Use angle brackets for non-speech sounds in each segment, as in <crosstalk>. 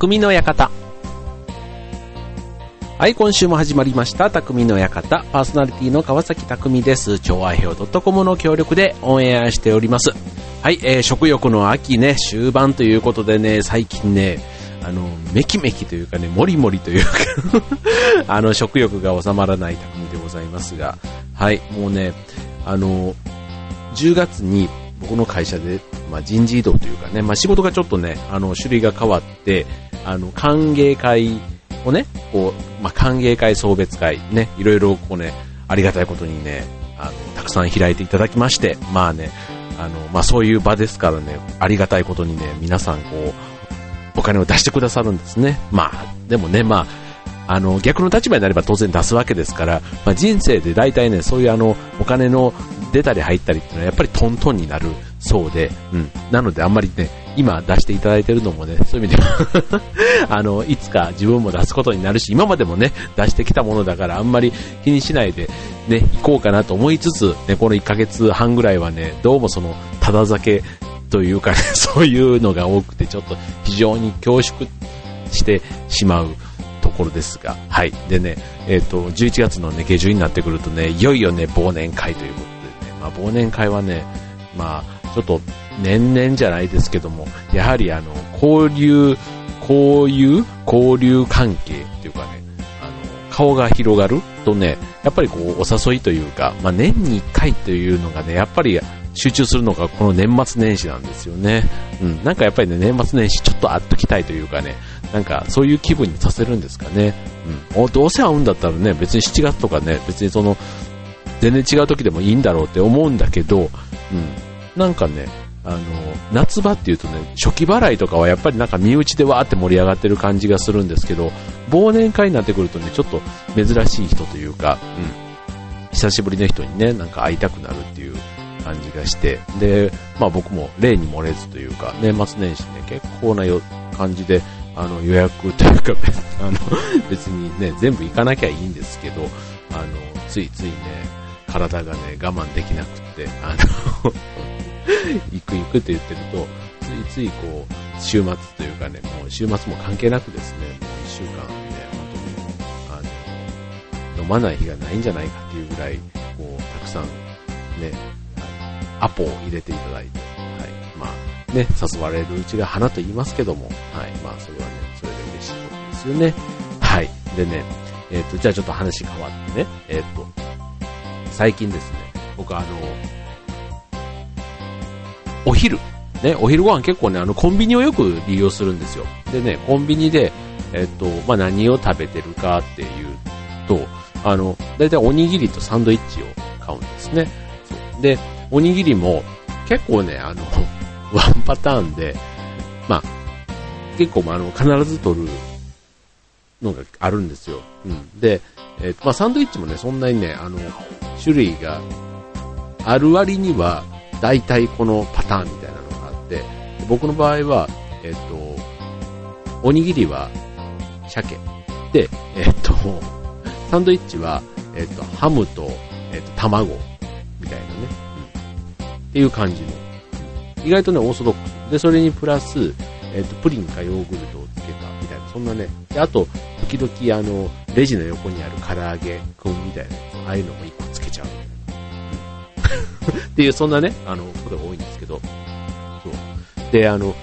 匠の館。はい、今週も始まりました、匠の館。パーソナリティの川崎匠です。超愛表 .com の協力でオンエアしております。はい、えー、食欲の秋ね、終盤ということでね、最近ね、あの、めきめきというかね、もりもりというか <laughs> あの、食欲が収まらない匠でございますが、はい、もうね、あの、10月に僕の会社で、まあ、人事異動というかね、まあ、仕事がちょっとね、あの、種類が変わって、あの、歓迎会をね、こう、まあ、歓迎会、送別会、ね、いろいろこうね、ありがたいことにね、あの、たくさん開いていただきまして、まあね、あの、まあ、そういう場ですからね、ありがたいことにね、皆さんこう、お金を出してくださるんですね。まあ、でもね、まあ、あの、逆の立場になれば当然出すわけですから、まあ、人生で大体ね、そういうあの、お金の出たり入ったりっていうのはやっぱりトントンになるそうで、うん。なのであんまりね、今出していただいてるのもね、そういう意味では <laughs> あの、いつか自分も出すことになるし、今までもね、出してきたものだからあんまり気にしないでね、行こうかなと思いつつ、ね、この1ヶ月半ぐらいはね、どうもその、ただ酒というかね、<laughs> そういうのが多くて、ちょっと非常に恐縮してしまうところですが、はい。でね、えっ、ー、と、11月のね、下旬になってくるとね、いよいよね、忘年会ということ、まあ、忘年会はね、まあ、ちょっと年々じゃないですけども、やはりあの、交流、交流交流関係っていうかね、あの、顔が広がるとね、やっぱりこう、お誘いというか、まあ、年に1回というのがね、やっぱり集中するのがこの年末年始なんですよね。うん、なんかやっぱりね、年末年始ちょっと会っときたいというかね、なんかそういう気分にさせるんですかね。うん、どうせ会うんだったらね、別に7月とかね、別にその、全然違う時でもいいんだろうって思うんだけど、うん、なんかね、あの、夏場っていうとね、初期払いとかはやっぱりなんか身内でわーって盛り上がってる感じがするんですけど、忘年会になってくるとね、ちょっと珍しい人というか、うん、久しぶりの人にね、なんか会いたくなるっていう感じがして、で、まあ僕も例に漏れずというか、年末年始ね、結構なよ感じで、あの予約というか、<laughs> あの別にね、全部行かなきゃいいんですけど、あの、ついついね、体がね、我慢できなくって、あの <laughs> 行く行くって言ってると、ついついこう、週末というかね、もう週末も関係なくですね、もう一週間ね、本当に、あの、飲まない日がないんじゃないかっていうぐらい、こう、たくさん、ね、アポを入れていただいて、はい、まあ、ね、誘われるうちが花と言いますけども、はい、まあ、それはね、それで嬉しいことですよね。はい。でね、えっ、ー、と、じゃあちょっと話変わってね、えっ、ー、と、最近ですね、僕あの、お昼、ね、お昼ご飯結構ね、あの、コンビニをよく利用するんですよ。でね、コンビニで、えっと、まあ、何を食べてるかっていうと、あの、だいたいおにぎりとサンドイッチを買うんですね。そうで、おにぎりも結構ね、あの、<laughs> ワンパターンで、まあ、結構、まあの、必ず取るのがあるんですよ。うん。で、えっ、と、まあ、サンドイッチもね、そんなにね、あの、種類がある割には、大体このパターンみたいなのがあって、僕の場合は、えっ、と、おにぎりは鮭。で、えっ、と、サンドイッチは、えっ、と、ハムと、えっ、と、卵みたいなね、うん、っていう感じの。意外とね、オーソドックス。で、それにプラス、えっ、と、プリンかヨーグルトをつけたみたいな、そんなね。で、あと、時々あの、レジの横にある唐揚げくんみたいなああいうのも一個けちゃう。っていう、そんなね、あの、ことが多いんですけど、そう。で、あの、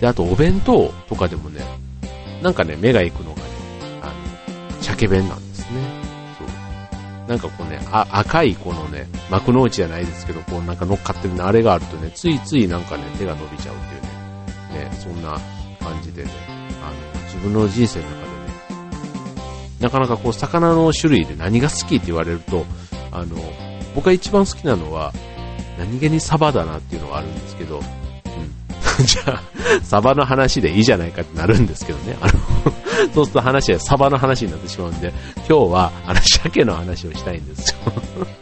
で、あとお弁当とかでもね、なんかね、目が行くのがね、あの、鮭弁なんですね。そう。なんかこうね、あ赤いこのね、幕の内じゃないですけど、こうなんか乗っかってるね、あれがあるとね、ついついなんかね、手が伸びちゃうっていうね、ね、そんな感じでね、あの、自分の人生の中、なかなかこう、魚の種類で何が好きって言われると、あの、僕が一番好きなのは、何気にサバだなっていうのがあるんですけど、うん。<laughs> じゃあ、サバの話でいいじゃないかってなるんですけどね。あのそうすると話はサバの話になってしまうんで、今日は、あの、鮭の話をしたいんですよ。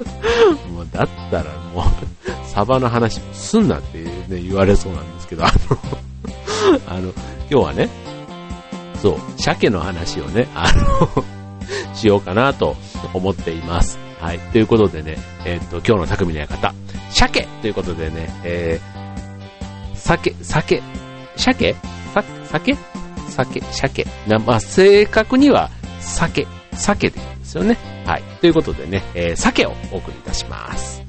<laughs> もう、だったらもう、サバの話すんなってね、言われそうなんですけど、あのあの、今日はね、そう、鮭の話をね、<laughs> あのしようかなと思っています。はい。ということでね、えー、っと、今日の匠の館、鮭ということでね、えー、酒、酒、鮭？さ、酒？酒、鮭。まあ、正確には酒、鮭でいいんですよね。はい。ということでね、えー、鮭をお送りいたします。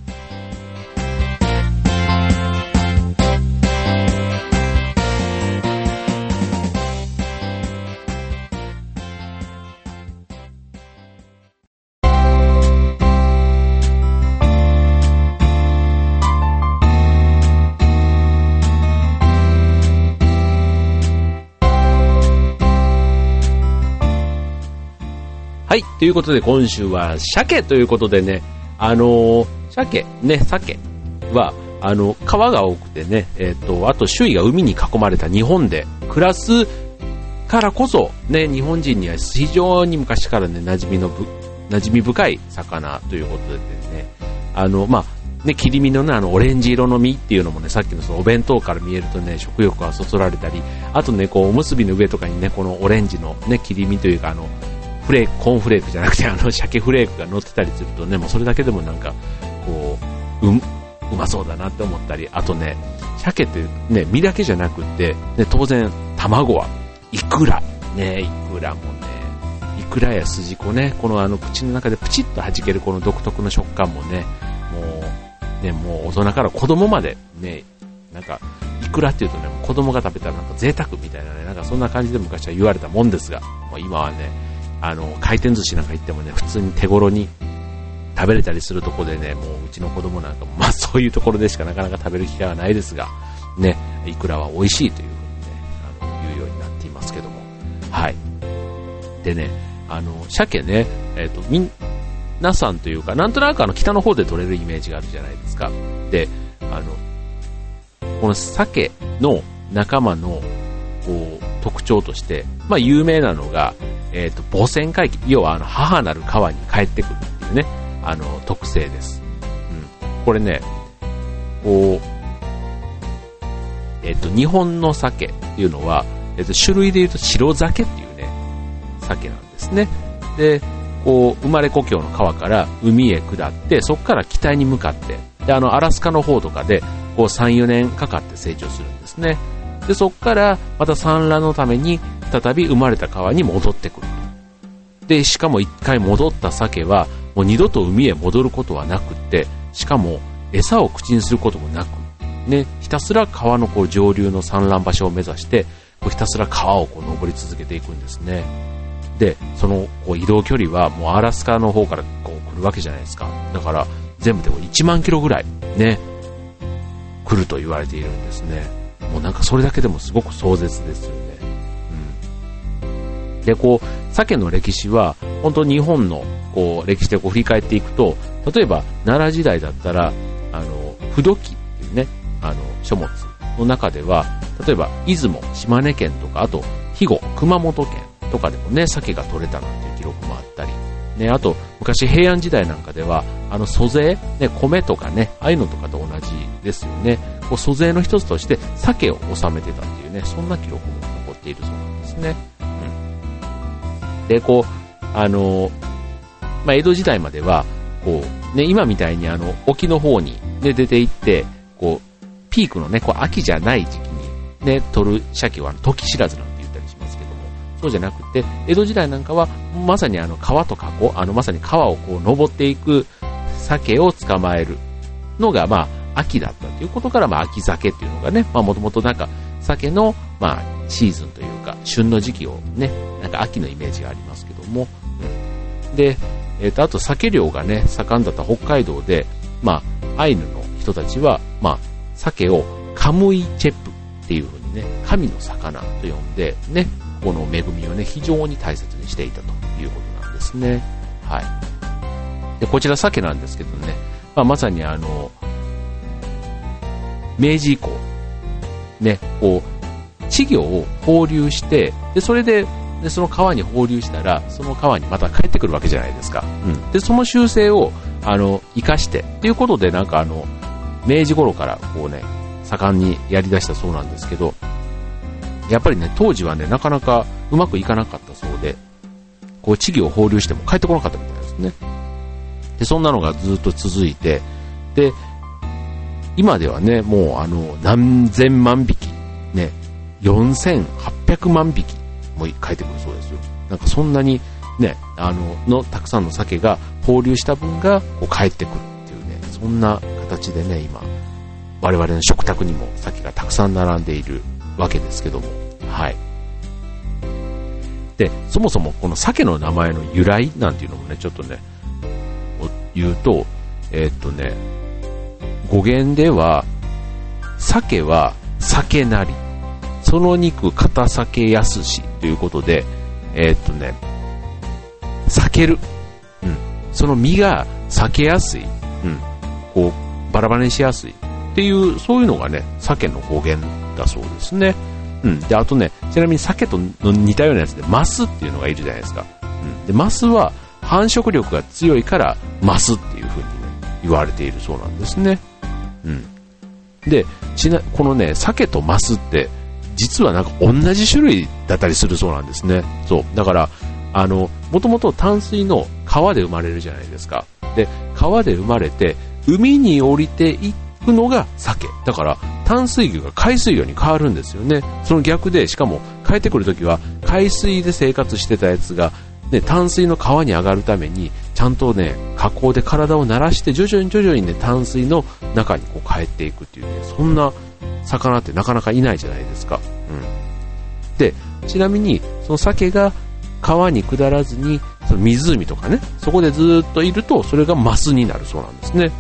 はい。ということで今週は鮭ということでね、あのー、鮭、ね、鮭は、あの、川が多くてね、えっ、ー、と、あと周囲が海に囲まれた日本で暮らすからこそ、ね、日本人には非常に昔からね、馴染みのぶ、馴染み深い魚ということでね、あの、まあ、ね、切り身のね、あの、オレンジ色の身っていうのもね、さっきのそのお弁当から見えるとね、食欲がそそられたり、あとね、こう、おむすびの上とかにね、このオレンジのね、切り身というか、あの、フレー、コーンフレークじゃなくて、あの、鮭フレークが乗ってたりするとね、もうそれだけでもなんか、こう、う、うまそうだなって思ったり、あとね、鮭ってね、身だけじゃなくって、ね、当然、卵は、イクラ、ね、イクラもね、イクラや筋子ね、このあの、口の中でプチッと弾けるこの独特の食感もね、もう、ね、もう大人から子供まで、ね、なんか、いくらっていうとね、子供が食べたらなんか贅沢みたいなね、なんかそんな感じで昔は言われたもんですが、もう今はね、あの、回転寿司なんか行ってもね、普通に手頃に食べれたりするとこでね、もううちの子供なんかも、まあそういうところでしかなかなか食べる機会はないですが、ね、いくらは美味しいというふうにね、あの、言うようになっていますけども。はい。でね、あの、鮭ね、えっ、ー、と、みん、なさんというか、なんとなくあの北の方で取れるイメージがあるじゃないですか。で、あの、この鮭の仲間の、こう、特徴として、まあ有名なのが、え、ー、と、母船回帰、要はあの、母なる川に帰ってくるっていうね、あの、特性です。うん。これね、こう、え、ー、と、日本の鮭っていうのは、え、ー、と、種類で言うと白鮭っていうね、鮭なんですね。で、こう、生まれ故郷の川から海へ下って、そこから北に向かって、で、あの、アラスカの方とかで、こう、3、4年かかって成長するんですね。で、そこからまた産卵のために再び生まれた川に戻ってくると。で、しかも一回戻った鮭はもう二度と海へ戻ることはなくって、しかも餌を口にすることもなく、ね、ひたすら川のこう上流の産卵場所を目指して、こうひたすら川をこう登り続けていくんですね。で、そのこう移動距離はもうアラスカの方からこう来るわけじゃないですか。だから全部でも1万キロぐらいね、来ると言われているんですね。もうなんかそれだけでもすごく壮絶ですよね。うん。で、こう、鮭の歴史は、本当日本のこう歴史でこう振り返っていくと、例えば奈良時代だったら、あの、不土記っていうね、あの、書物の中では、例えば出雲、島根県とか、あと、肥後、熊本県とかでもね、鮭が取れたなんていう記録もあったり、ね、あと、昔平安時代なんかでは、あの、租税、ね、米とかね、ああいうのとかと同じですよね。こう、租税の一つとして、鮭を納めてたっていうね、そんな記録も残っているそうなんですね。うん。で、こう、あの、まあ、江戸時代までは、こう、ね、今みたいにあの、沖の方に、ね、出て行って、こう、ピークのね、こう、秋じゃない時期に、ね、取る鮭は、時知らずなんて言ったりしますけどもそうじゃなくて、江戸時代なんかは、まさにあの川と河口、あのまさに川をこう登っていく鮭を捕まえるのが、まあ、秋だったということから、まあ、秋鮭っていうのがね、まあ、もともとなんか、鮭の、まあ、シーズンというか、旬の時期をね、なんか秋のイメージがありますけども、うん。で、えっ、ー、と、あと鮭漁がね、盛んだった北海道で、まあ、アイヌの人たちは、まあ、鮭をカムイチェップっていう風にね、神の魚と呼んで、ね、この恵みをね、非常に大切にしていたということなんですね。はい。で、こちら鮭なんですけどね、まあ、まさにあの、明治以降、ね、こう、稚魚を放流して、で、それで、で、その川に放流したら、その川にまた帰ってくるわけじゃないですか。うん。で、その習性を、あの、活かして、っていうことで、なんかあの、明治頃から、こうね、盛んにやり出したそうなんですけど、やっぱりね、当時はね、なかなかうまくいかなかったそうで、こう、稚魚を放流しても帰ってこなかったみたいですね。で、そんなのがずっと続いて、で、今ではね、もうあの、何千万匹、ね、4800万匹も帰ってくるそうですよ。なんかそんなにね、あの、のたくさんの鮭が放流した分がこう帰ってくるっていうね、そんな形でね、今、我々の食卓にも鮭がたくさん並んでいるわけですけども、はい。で、そもそもこの鮭の名前の由来なんていうのもね、ちょっとね、言うと、えー、っとね、語源では、鮭は酒なり、その肉片酒やすしということで、えー、っとね、避ける。うん。その身が避けやすい。うん。こう、バラバラにしやすい。っていう、そういうのがね、鮭の語源だそうですね。うん。で、あとね、ちなみに鮭と似たようなやつで、マスっていうのがいるじゃないですか。うん。で、マスは繁殖力が強いから、マスっていう風にね、言われているそうなんですね。うん。で、ちな、このね、鮭とマスって、実はなんか同じ種類だったりするそうなんですね。そう。だから、あの、もともと淡水の川で生まれるじゃないですか。で、川で生まれて、海に降りていくのが鮭。だから、淡水魚が海水魚に変わるんですよね。その逆で、しかも帰ってくるときは、海水で生活してたやつが、ね、淡水の川に上がるために、ちゃんとね、河口で体を慣らして、徐々に徐々にね、淡水の中にこう帰っていくっていうね、そんな魚ってなかなかいないじゃないですか。うん。で、ちなみに、その鮭が川に下らずに、その湖とかね、そこでずっといると、それがマスになるそうなんですね。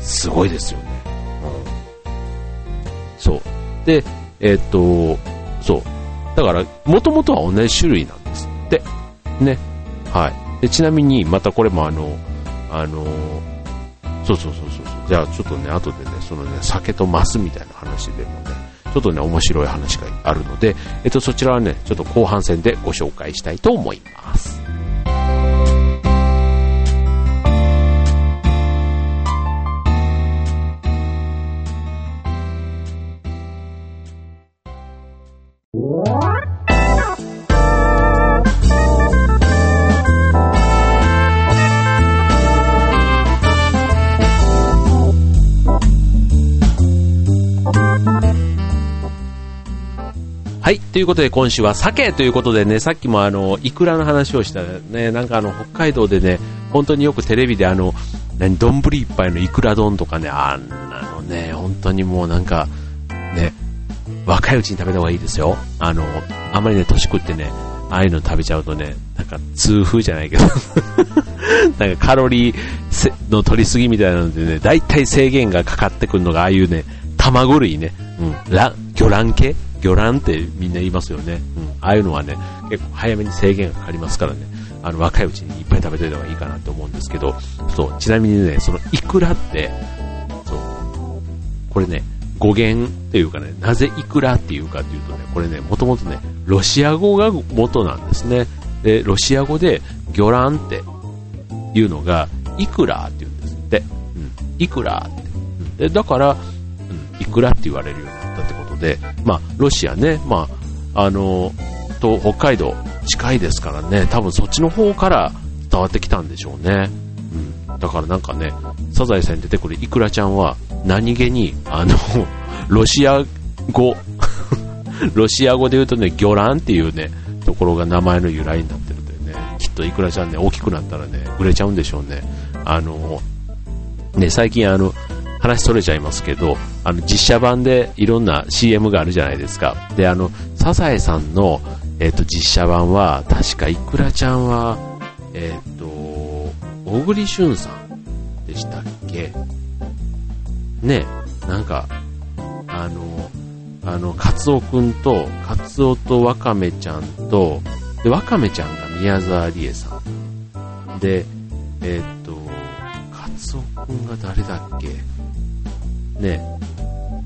すごいですよね。うん、そう。で、えー、っと、そう。だから、もともとは同じ種類なんですって。ね。はい。で、ちなみに、またこれもあの、あの、そうそうそうそう。じゃあちょっとね、後でね、そのね、酒とマスみたいな話でもね、ちょっとね、面白い話があるので、えっと、そちらはね、ちょっと後半戦でご紹介したいと思います。ということで今週は鮭ということでね、さっきもあの、イクラの話をしたね、なんかあの、北海道でね、本当によくテレビであの、何、丼一杯のイクラ丼とかね、あんなのね、本当にもうなんか、ね、若いうちに食べた方がいいですよ。あの、あんまりね、年食ってね、ああいうの食べちゃうとね、なんか痛風じゃないけど。<laughs> なんかカロリーの取りすぎみたいなのでね、大体制限がかかってくるのが、ああいうね、卵類ね、うん、ラ魚卵系魚卵ってみんな言いますよね。うん。ああいうのはね、結構早めに制限がかかりますからね、あの、若いうちにいっぱい食べといた方がいいかなと思うんですけど、そう、ちなみにね、そのイクラって、そう、これね、語源っていうかね、なぜイクラっていうかっていうとね、これね、もともとね、ロシア語が元なんですね。で、ロシア語で魚卵っていうのが、イクラって言うんですって。うん、イクラって。うん、でだから、うん、イクラって言われるようになったってことで、まあ、ロシアね、まあ、あの、と北海道近いですからね、多分そっちの方から伝わってきたんでしょうね。うん。だからなんかね、サザエさんに出てくるイクラちゃんは何気に、あの、<laughs> ロシア語、<laughs> ロシア語で言うとね、魚卵っていうね、ところが名前の由来になってるんでね、きっとイクラちゃんね、大きくなったらね、売れちゃうんでしょうね。あの、ね、最近あの、話それちゃいますけど、あの、実写版でいろんな CM があるじゃないですか。で、あの、サザエさんの、えっ、と、実写版は、確かイクラちゃんは、えっ、ー、と、小栗旬さんでしたっけ？ね、なんか、あの、あの、カツオくんと、カツオとワカメちゃんと、で、ワカメちゃんが宮沢りえさん。で、えっ、と、カツオくんが誰だっけ？ね、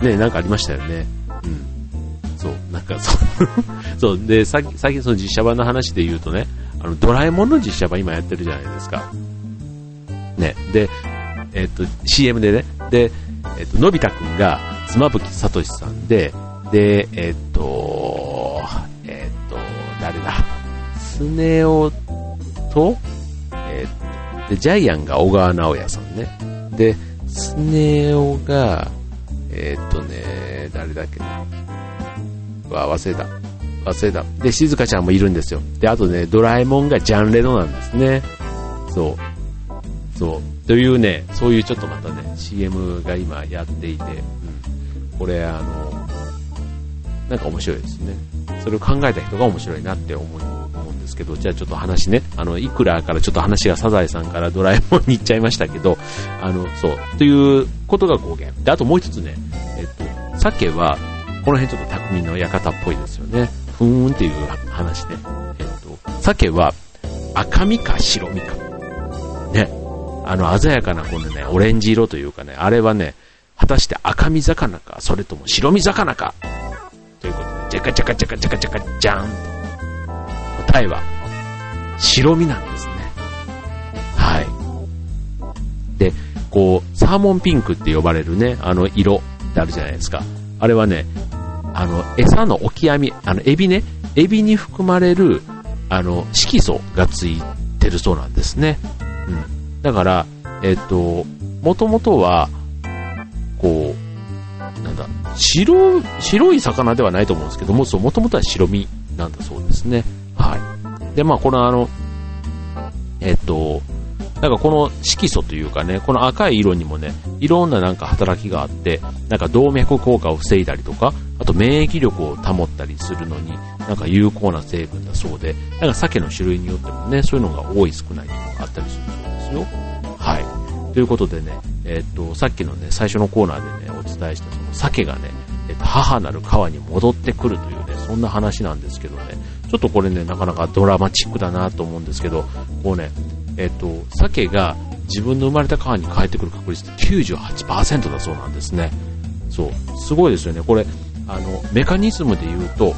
ね、なんかありましたよね。うん。そう、なんかそう、<laughs> そう、で、さっき、さっきその実写版の話で言うとね、あの、ドラえもんの実写版今やってるじゃないですか。ね、で、えっ、と、CM でね、で、えっ、と、のび太くんが妻夫木聡さんで、で、えっ、と、えっ、と、誰だ、スネ夫と、えっ、と、で、ジャイアンが小川直也さんね。で、スネ夫が、えー、っとね、誰だっけな。わ、忘れた。忘れた。で、静香ちゃんもいるんですよ。で、あとね、ドラえもんがジャンレノなんですね。そう。そう。というね、そういうちょっとまたね、CM が今やっていて、うん。これ、あの、なんか面白いですね。それを考えた人が面白いなって思う思うんですけど、じゃあちょっと話ね、あの、いくらからちょっと話がサザエさんからドラえもんに行っちゃいましたけど、あの、そう、ということが語源。で、あともう一つね、えっと、鮭は、この辺ちょっと匠の館っぽいですよね。ふーんっていう話で。えっと、鮭は赤身か白身か。ね。あの鮮やかなこのね、オレンジ色というかね、あれはね、果たして赤身魚か、それとも白身魚か。ということで、ジャカジャカジャカジャカジャカジャーンと。答えは、白身なんですね。はい。で、こう、サーモンピンクって呼ばれるね、あの色ってあるじゃないですか。あれはね、あの、餌のオキアミ、あの、エビね、エビに含まれる、あの、色素がついてるそうなんですね。うん。だから、えっ、と、もともとは、こう、なんだ、白、白い魚ではないと思うんですけども、そう、もともとは白身なんだそうですね。はい。で、まあ、このあの、えっ、と、なんかこの色素というかね、この赤い色にもね、いろんななんか働きがあって、なんか動脈硬化を防いだりとか、あと免疫力を保ったりするのに、なんか有効な成分だそうで、なんか鮭の種類によってもね、そういうのが多い少ないとかあったりするそうですよ。はい。ということでね、え、っと、さっきのね、最初のコーナーでね、お伝えしたその鮭がね、え、っと、母なる川に戻ってくるというね、そんな話なんですけどね、ちょっとこれね、なかなかドラマチックだなと思うんですけど、こうね、えっと、鮭が自分の生まれた川に帰ってくる確率って98%だそうなんですね。そう。すごいですよね。これ、あの、メカニズムで言うと、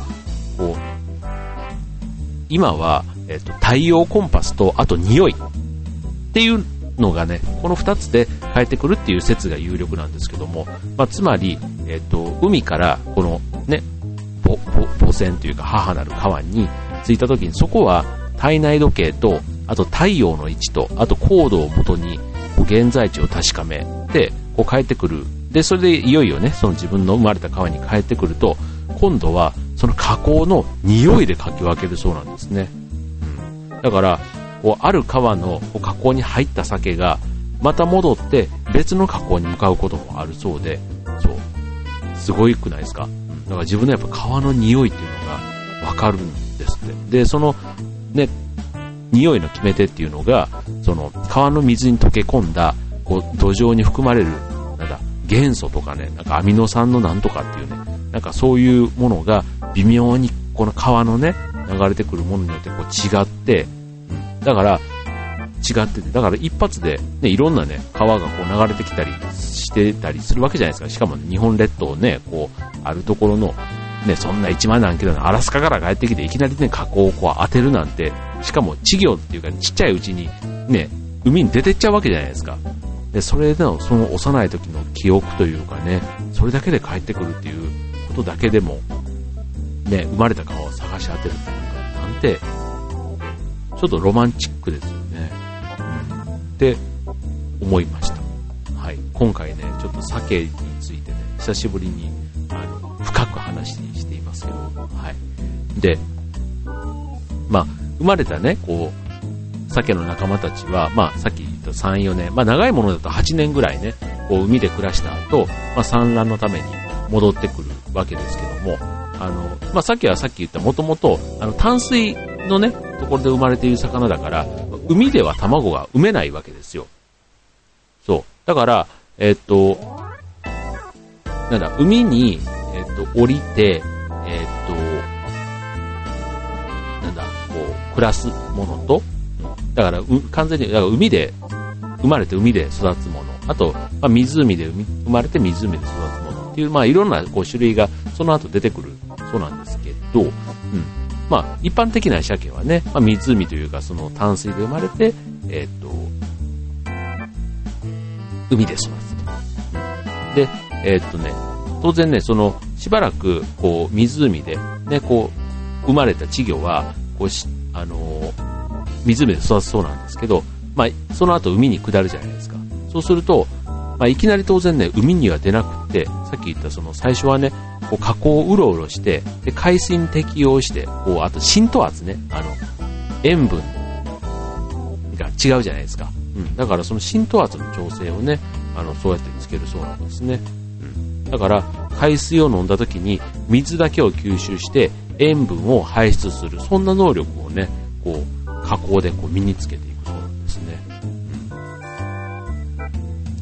こう、今は、えっと、太陽コンパスと、あと匂いっていうのがね、この2つで帰ってくるっていう説が有力なんですけども、まあ、つまり、えっと、海からこのね、母船というか母なる川に着いた時にそこは体内時計とあと太陽の位置と、あと高度をもとに、現在地を確かめて、こう帰ってくる。で、それでいよいよね、その自分の生まれた川に帰ってくると、今度はその河口の匂いでかき分けるそうなんですね。うん。だから、こう、ある川の河口に入った鮭が、また戻って別の河口に向かうこともあるそうで、そう。すごいくないですか、だから自分のやっぱ川の匂いっていうのがわかるんですって。で、その、ね、匂いの決め手っていうのが、その川の水に溶け込んだ、こう土壌に含まれる、なんだ、元素とかね、なんかアミノ酸のなんとかっていうね、なんかそういうものが微妙にこの川のね、流れてくるものによってこう違って、うん、だから違ってて、だから一発で、ね、いろんなね、川がこう流れてきたりしてたりするわけじゃないですか。しかも、日本列島ね、こう、あるところのね、そんな1万何キロのアラスカから帰ってきていきなりね、河口をこう当てるなんて、しかも稚魚っていうかちっちゃいうちにね、海に出てっちゃうわけじゃないですか。で、それのその幼い時の記憶というかね、それだけで帰ってくるっていうことだけでも、ね、生まれた川を探し当てるっていうか、なんて、ちょっとロマンチックですよ。って思いました。はい。今回ね、ちょっと鮭についてね、久しぶりに、あの、深く話していますけど、はい。で、まあ、生まれたね、こう、鮭の仲間たちは、まあ、さっき言った3、4年、まあ、長いものだと8年ぐらいね、こう、海で暮らした後、まあ、産卵のために戻ってくるわけですけども、あの、まあ、さっきはさっき言った、もともと、淡水のね、ところで生まれている魚だから、海では卵が産めないわけですよ。そう。だから、えっと、なんだ、海に、えっと、降りて、えっと、なんだ、こう、暮らすものと、だから、完全に、だから海で、生まれて海で育つもの、あと、まあ、湖で生まれて湖で育つものっていう、まあ、いろんなこう種類がその後出てくるそうなんですけど、うん。まあ、一般的な鮭はね、まあ、湖というか、その淡水で生まれて、えっ、と、海で育つと。で、えっ、とね、当然ね、その、しばらく、こう、湖で、ね、こう、生まれた稚魚は、こうし、あのー、湖で育つそうなんですけど、まあ、その後海に下るじゃないですか。そうすると、まあ、いきなり当然ね、海には出なくて、さっき言ったその最初はね、こう河口をうろうろして、で海水に適応して、こうあと浸透圧ね、あの、塩分が違うじゃないですか。うん。だからその浸透圧の調整をね、あの、そうやってつけるそうなんですね。うん。だから、海水を飲んだ時に水だけを吸収して塩分を排出する、そんな能力をね、こう、加工でこう身につけていくそうなんですね。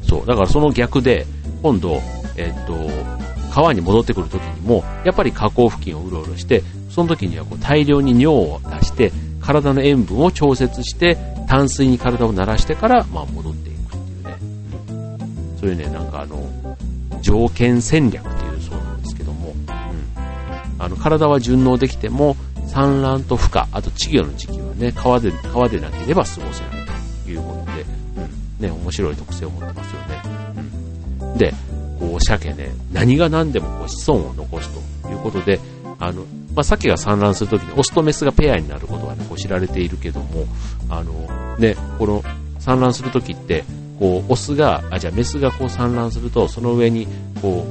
うん、そう。だからその逆で、今度、えっと、川に戻ってくる時にも、やっぱり河口付近をうろうろして、その時にはこう大量に尿を出して、体の塩分を調節して、淡水に体を慣らしてから、まあ、戻っていくっていうね、そういうね、なんかあの、条件戦略っていうそうなんですけども、うん、あの体は順応できても、産卵と孵化、あと稚魚の時期はね、川で、川でなければ過ごせないということで、うん、ね、面白い特性を持ってますよね。うん。で、こう、鮭ね、何が何でもこう子孫を残すということで、あの、まあ、鮭が産卵するときにオスとメスがペアになることはね、こう知られているけども、あの、ね、この産卵するときって、こう、オスが、あ、じゃメスがこう産卵すると、その上に、こ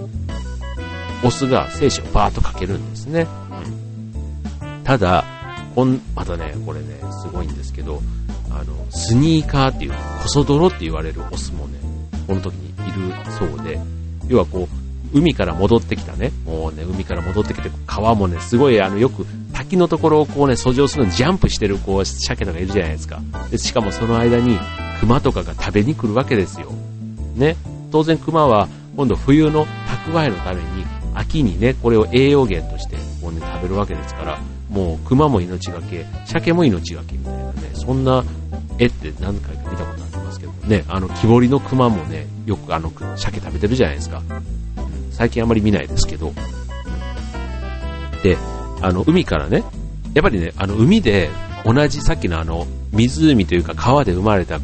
う、オスが精子をバーッとかけるんですね。うんただ、こん、またね、これね、すごいんですけど、あの、スニーカーっていう、コソ泥って言われるオスもね、この時にいるそうで、要はこう、海から戻ってきたね、もうね、海から戻ってきて、川もね、すごい、あの、よく滝のところをこうね、遡上するのにジャンプしてる、こう、鮭とかいるじゃないですか。で、しかもその間に、熊とかが食べに来るわけですよ。ね。当然熊は、今度冬の蓄えのために、秋にね、これを栄養源として、こうね、食べるわけですから、もう熊も命がけ、鮭も命がけみたいなね、そんな絵って何回か見たことありますけどね、あの木彫りの熊もね、よくあの鮭食べてるじゃないですか。最近あまり見ないですけど。で、あの海からね、やっぱりね、あの海で同じさっきのあの湖というか川で生まれた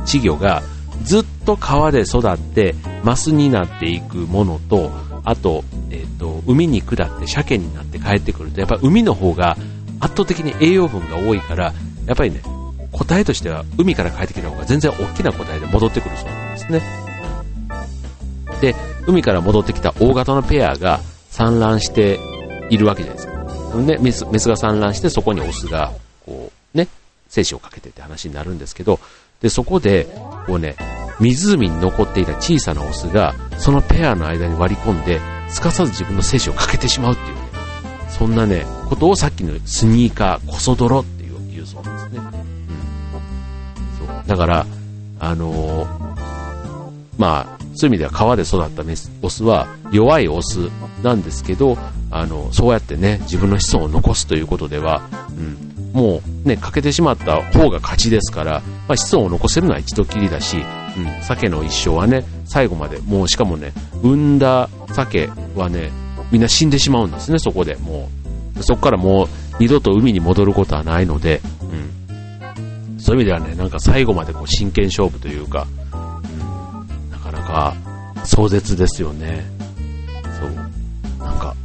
稚魚がずっと川で育ってマスになっていくものと、あと、えっ、ー、と、海に下って鮭になって帰ってくると、やっぱ海の方が圧倒的に栄養分が多いから、やっぱりね、答えとしては海から帰ってきた方が全然大きな答えで戻ってくるそうなんですね。で、海から戻ってきた大型のペアが産卵しているわけじゃないですか。ね、メス、メスが産卵してそこにオスが、こう、ね、精子をかけてって話になるんですけど、で、そこで、こうね、湖に残っていた小さなオスが、そのペアの間に割り込んで、すかさず自分の精子をかけてしまうっていうね、そんなね、ことをさっきのスニーカー、こそ泥っだから、あのー、まあ、そういう意味では川で育ったメス、オスは弱いオスなんですけど、あの、そうやってね、自分の子孫を残すということでは、うん、もうね、欠けてしまった方が勝ちですから、まあ、子孫を残せるのは一度きりだし、うん、鮭の一生はね、最後まで、もうしかもね、産んだ鮭はね、みんな死んでしまうんですね、そこで。もう、そこからもう二度と海に戻ることはないので、そういう意味ではね、なんか最後までこう真剣勝負というか、うん、なかなか壮絶ですよね。そう。なんか、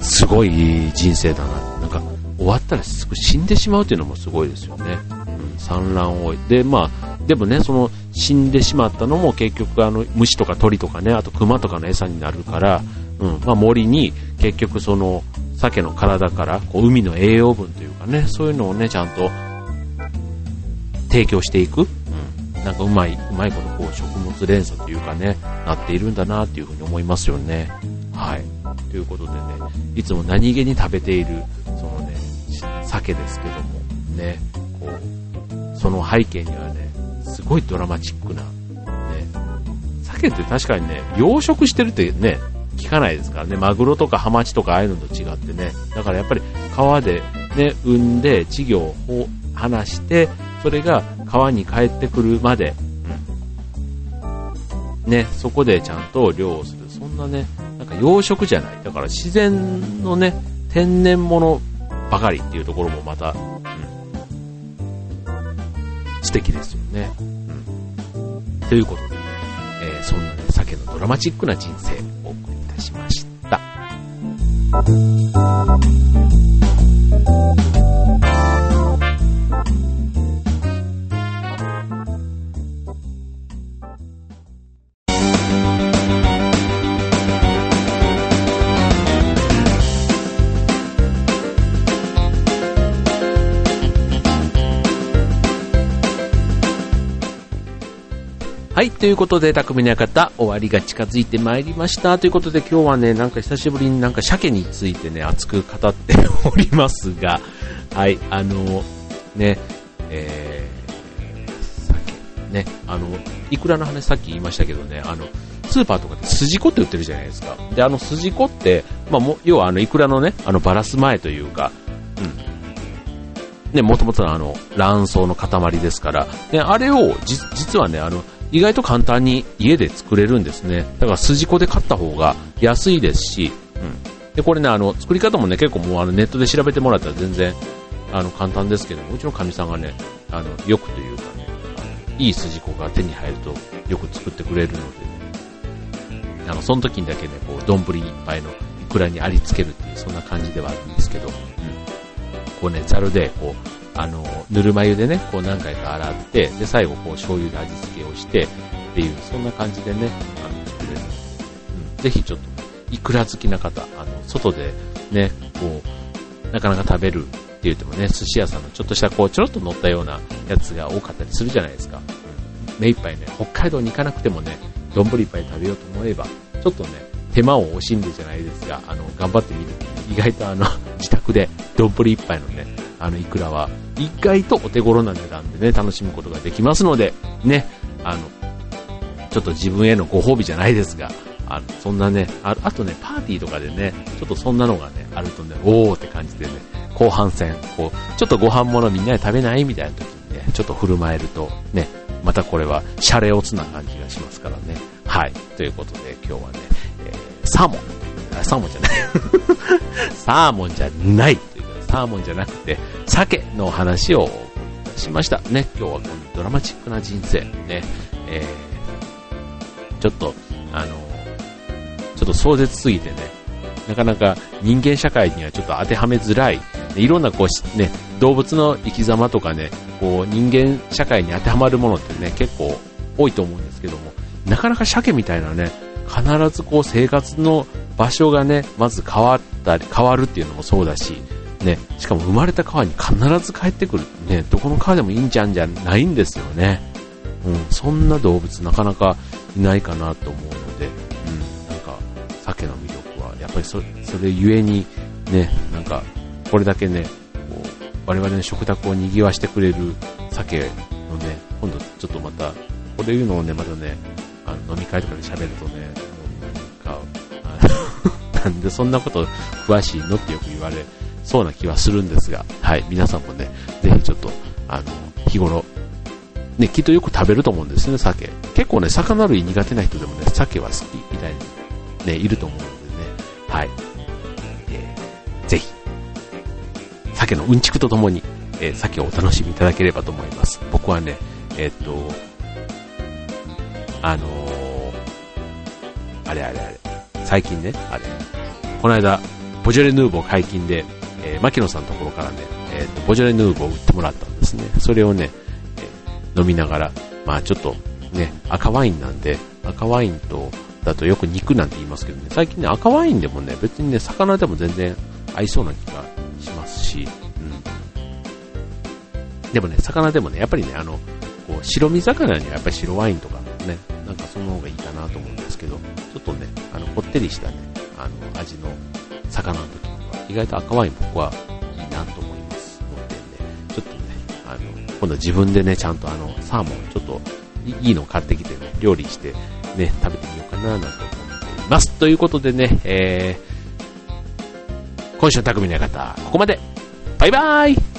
すごい人生だな。なんか、終わったらすぐ死んでしまうっていうのもすごいですよね。うん、産卵を。で、まあ、でもね、その死んでしまったのも結局あの虫とか鳥とかね、あと熊とかの餌になるから、うん、まあ森に結局その鮭の体からこう海の栄養分というかね、そういうのをね、ちゃんと提供していく。うん、なんかうまい、うまいことこう食物連鎖というかね、なっているんだなっていうふうに思いますよね。はい。ということでね、いつも何気に食べている、そのね、鮭ですけども、ね、こう、その背景にはね、すごいドラマチックな、ね、鮭って確かにね、養殖してるってね、聞かないですからね、マグロとかハマチとかああいうのと違ってね、だからやっぱり川でね、産んで稚魚を離して、それが川に帰ってくるまで、うん、ね、そこでちゃんと漁をする。そんなね、なんか養殖じゃない。だから自然のね、天然物ばかりっていうところもまた、うん、素敵ですよね。うん。ということでね、えー、そんなね、鮭のドラマチックな人生をお送りいたしました。はい、ということで、匠の館、終わりが近づいてまいりました。ということで、今日はね、なんか久しぶりになんか鮭についてね、熱く語っておりますが、はい、あの、ね、えー、鮭、ね、あの、いくらの話さっき言いましたけどね、あの、スーパーとかで筋子って売ってるじゃないですか。で、あの筋子って、まあ、も要はあの、いくらのね、あの、バラす前というか、うん。ね、もともとのあの、卵巣の塊ですから、で、あれを、実はね、あの、意外と簡単に家で作れるんですね。だから筋子で買った方が安いですし、うん。で、これね、あの、作り方もね、結構もうあのネットで調べてもらったら全然、あの、簡単ですけどうちのかみさんがね、あの、よくというかね、あのいい筋子が手に入るとよく作ってくれるのでね、あの、その時にだけね、こう、丼一杯のいくらにありつけるっていう、そんな感じではあるんですけど、うん。こうね、ざるで、こう、あの、ぬるま湯でね、こう何回か洗って、で、最後こう醤油で味付けをして、っていう、そんな感じでね、あの、作れる。ので、うん、ぜひちょっと、いくら好きな方、あの、外でね、こう、なかなか食べるって言ってもね、寿司屋さんのちょっとしたこう、ちょろっと乗ったようなやつが多かったりするじゃないですか。うん、目いっぱいね、北海道に行かなくてもね、丼一杯食べようと思えば、ちょっとね、手間を惜しんでじゃないですが、あの、頑張ってみる、意外とあの、自宅で丼一杯のね、あの、イクラは、意外とお手頃な値段でね、楽しむことができますので、ね、あの、ちょっと自分へのご褒美じゃないですが、あの、そんなね、ああとね、パーティーとかでね、ちょっとそんなのがね、あるとね、おーって感じでね、後半戦、こう、ちょっとご飯物みんなで食べないみたいな時にね、ちょっと振る舞えると、ね、またこれは、シャレオツな感じがしますからね。はい。ということで、今日はね、えー、サーモン。サーモンじゃない。<laughs> サーモンじゃないサーモンじゃなくて、鮭の話をしました。ね、今日はこのドラマチックな人生、ね、えー、ちょっと、あの、ちょっと壮絶すぎてね、なかなか人間社会にはちょっと当てはめづらい、いろんなこう、ね、動物の生き様とかね、こう人間社会に当てはまるものってね、結構多いと思うんですけども、なかなか鮭みたいなね、必ずこう生活の場所がね、まず変わったり、変わるっていうのもそうだし、ね、しかも生まれた川に必ず帰ってくる。ね、どこの川でもいいんじゃんじゃないんですよね。うん、そんな動物なかなかいないかなと思うので、うん、なんか、鮭の魅力は、やっぱりそれゆえに、ね、なんか、これだけね、こう、我々の食卓を賑わしてくれる鮭のね、今度ちょっとまた、これいうのをね、またね、あの飲み会とかで喋るとね、なんか、<laughs> なんでそんなこと詳しいのってよく言われそうな気はするんですが、はい、皆さんもね、ぜひちょっと、あの、日頃、ね、きっとよく食べると思うんですね、鮭。結構ね、魚類苦手な人でもね、鮭は好きみたいにね、いると思うのでね、はい。えー、ぜひ、鮭のうんちくとともに、えー、鮭をお楽しみいただければと思います。僕はね、えー、っと、あのー、あれあれあれ、最近ね、あれ、この間、ボジョレ・ヌーボー解禁で、えー、牧野さんのところからね、えーと、ボジョレ・ヌーボーを売ってもらったんですね。それをね、えー、飲みながら、まあちょっとね、赤ワインなんで、赤ワインと、だとよく肉なんて言いますけどね、最近ね、赤ワインでもね、別にね、魚でも全然合いそうな気がしますし、うん。でもね、魚でもね、やっぱりね、あの、こう、白身魚にはやっぱり白ワインとかね、なんかその方がいいかなと思うんですけど、ちょっとね、あの、こってりしたね、あの、味の魚の時意外と赤ワイン僕はいいなと思いますのでね、ちょっとね、あの、今度自分でね、ちゃんとあの、サーモンちょっといいの買ってきてね、料理してね、食べてみようかななんて思っています。ということでね、えー、今週の匠の館、ここまで。バイバーイ